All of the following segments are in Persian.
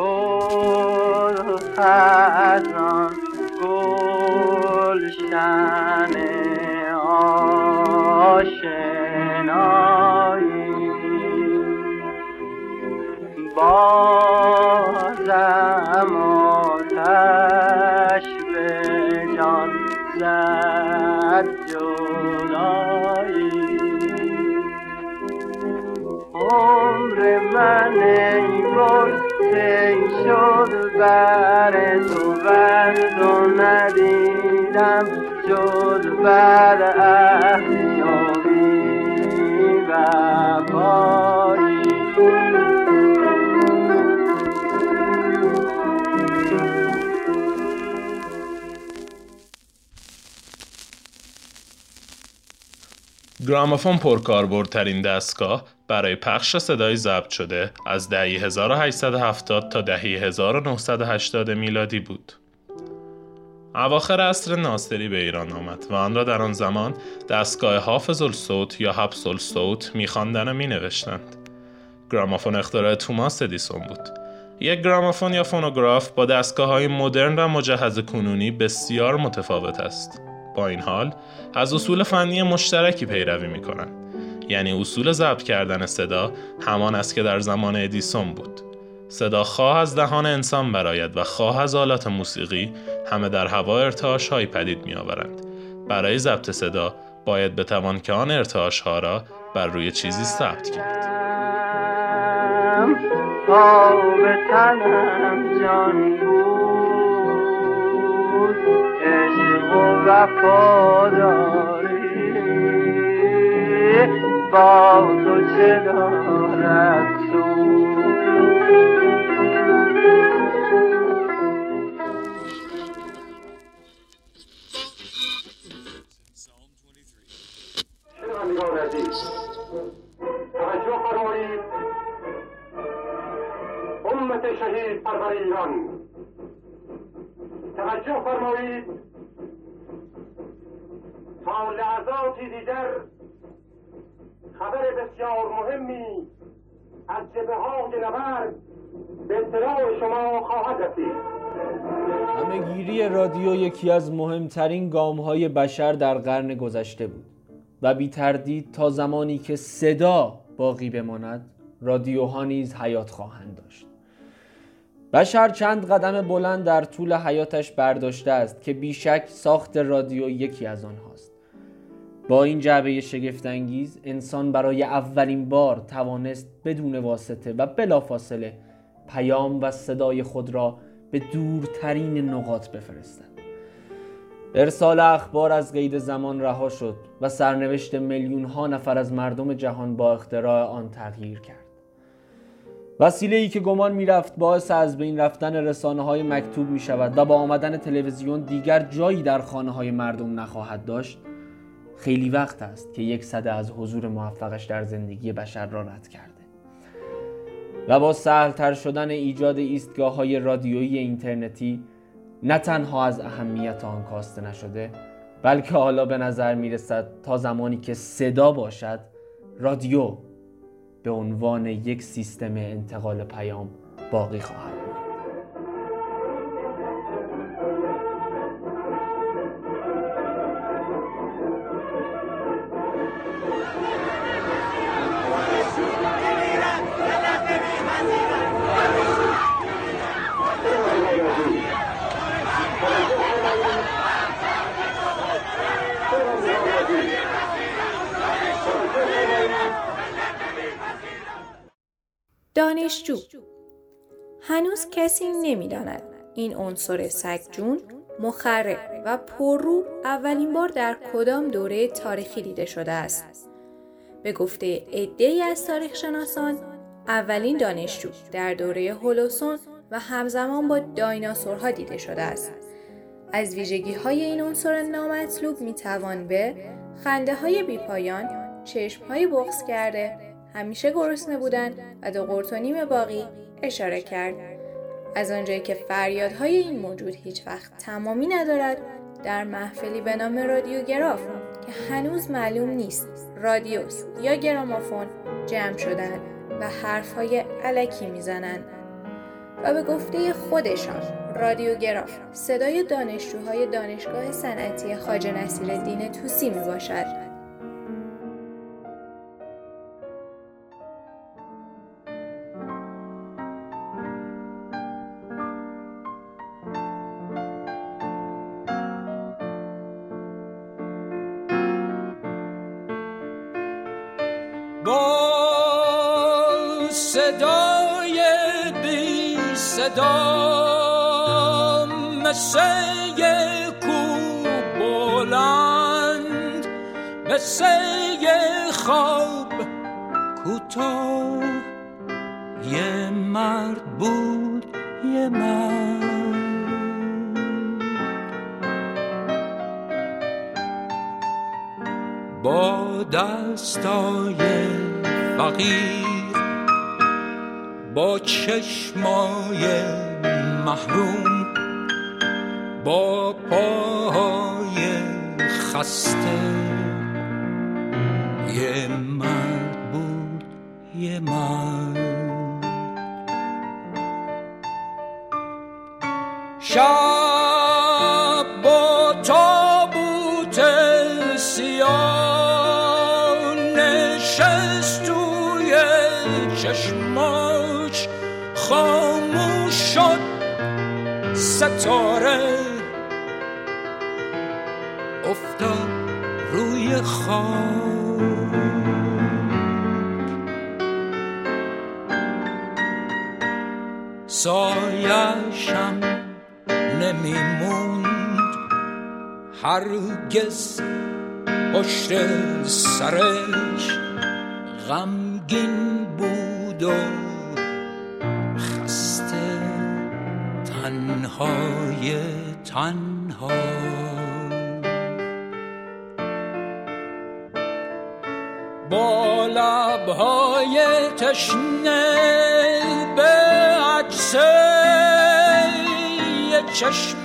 شد خزان گلشن آشنایی. بازم آتش به جان زد جدایی. عمر من گل شد بر تو ورد و ندیدم جز بر گرامافون پرکاربردترین دستگاه برای پخش صدای ضبط شده از دهه 1870 تا دهه 1980 میلادی بود. اواخر عصر ناصری به ایران آمد و آن را در آن زمان دستگاه حافظ الصوت یا حبس الصوت میخواندن و مینوشتند. گرامافون اختراع توماس ادیسون بود. یک گرامافون یا فونوگراف با دستگاه های مدرن و مجهز کنونی بسیار متفاوت است. با این حال از اصول فنی مشترکی پیروی می کنند. یعنی اصول ضبط کردن صدا همان است که در زمان ادیسون بود. صدا خواه از دهان انسان براید و خواه از آلات موسیقی همه در هوا ارتعاش هایی پدید می آورند. برای ضبط صدا باید بتوان که آن ارتعاش ها را بر روی چیزی ثبت کرد. جان بود عشق و وفاداری با تو چه دارد توجه فرمایید. امت شهید پرور ایران. توجه فرمایید. تا لحظاتی دیگر خبر بسیار مهمی از جبه های نبرد به اطلاع شما خواهد رسید. همه گیری رادیو یکی از مهمترین گام های بشر در قرن گذشته بود و بی تردید تا زمانی که صدا باقی بماند رادیوها نیز حیات خواهند داشت. بشر چند قدم بلند در طول حیاتش برداشته است که بیشک ساخت رادیو یکی از آنهاست. با این جعبه شگفتانگیز انسان برای اولین بار توانست بدون واسطه و بلافاصله پیام و صدای خود را به دورترین نقاط بفرستد. ارسال اخبار از قید زمان رها شد و سرنوشت میلیون ها نفر از مردم جهان با اختراع آن تغییر کرد. وسیله ای که گمان می‌رفت باعث از بین رفتن رسانه های مکتوب می شود و با آمدن تلویزیون دیگر جایی در خانه های مردم نخواهد داشت خیلی وقت است که یک صده از حضور موفقش در زندگی بشر را رد کرده. و با سهلتر شدن ایجاد ایستگاه های رادیویی اینترنتی نه تنها از اهمیت آن کاسته نشده بلکه حالا به نظر می رسد تا زمانی که صدا باشد رادیو به عنوان یک سیستم انتقال پیام باقی خواهد. دانشجو. هنوز کسی نمی‌داند این عنصر سگجون مخرب و پررو اولین بار در کدام دوره تاریخی دیده شده است. به گفته عدهای از تاریخ شناسان اولین دانشجو در دوره هولوسون و همزمان با دایناسورها دیده شده است. از ویژگی های این عنصر نامطلوب می توان به خنده های بیپایان، چشم های بغز کرده، همیشه گرسنه بودن و دو قرت و نیم باقی اشاره کرد. از آنجایی که فریادهای این موجود هیچ وقت تمامی ندارد در محفلی به نام رادیوگراف که هنوز معلوم نیست رادیوس یا گرامافون جمع شدن و حرفهای علکی می‌زنند. و به گفته خودشان رادیوگراف صدای دانشجوهای دانشگاه صنعتی خواجه نصیرالدین توسی می باشد صدا. مثل کو بلند مثل خواب کوتاه. یه مرد بود یه مرد. با دستای فقیر با چشمای محروم با پاهای خسته. یه مرد بود یه مرد. شب با تابوت سیاه ستاره. افتاد روی خاک. سایشم نمیموند. هرگز پشت سرش غمگین بود و تنهای تنها. با لبهای تشنه به عکس چشم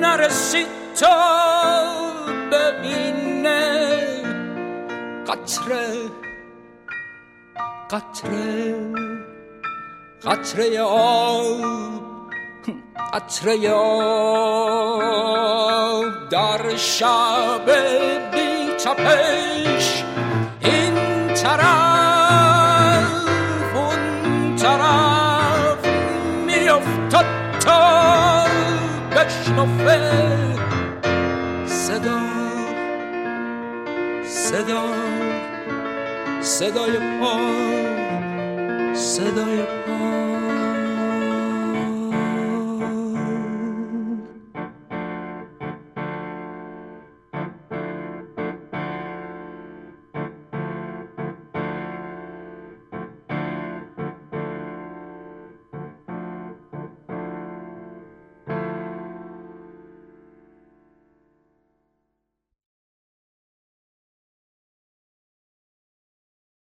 نرسید تا ببینه قطره قطره. قطره آب قطره آب در شب بی تپش این طرف اون طرف میافتد تا بشنفه صدا صدا صدای پا صدای پا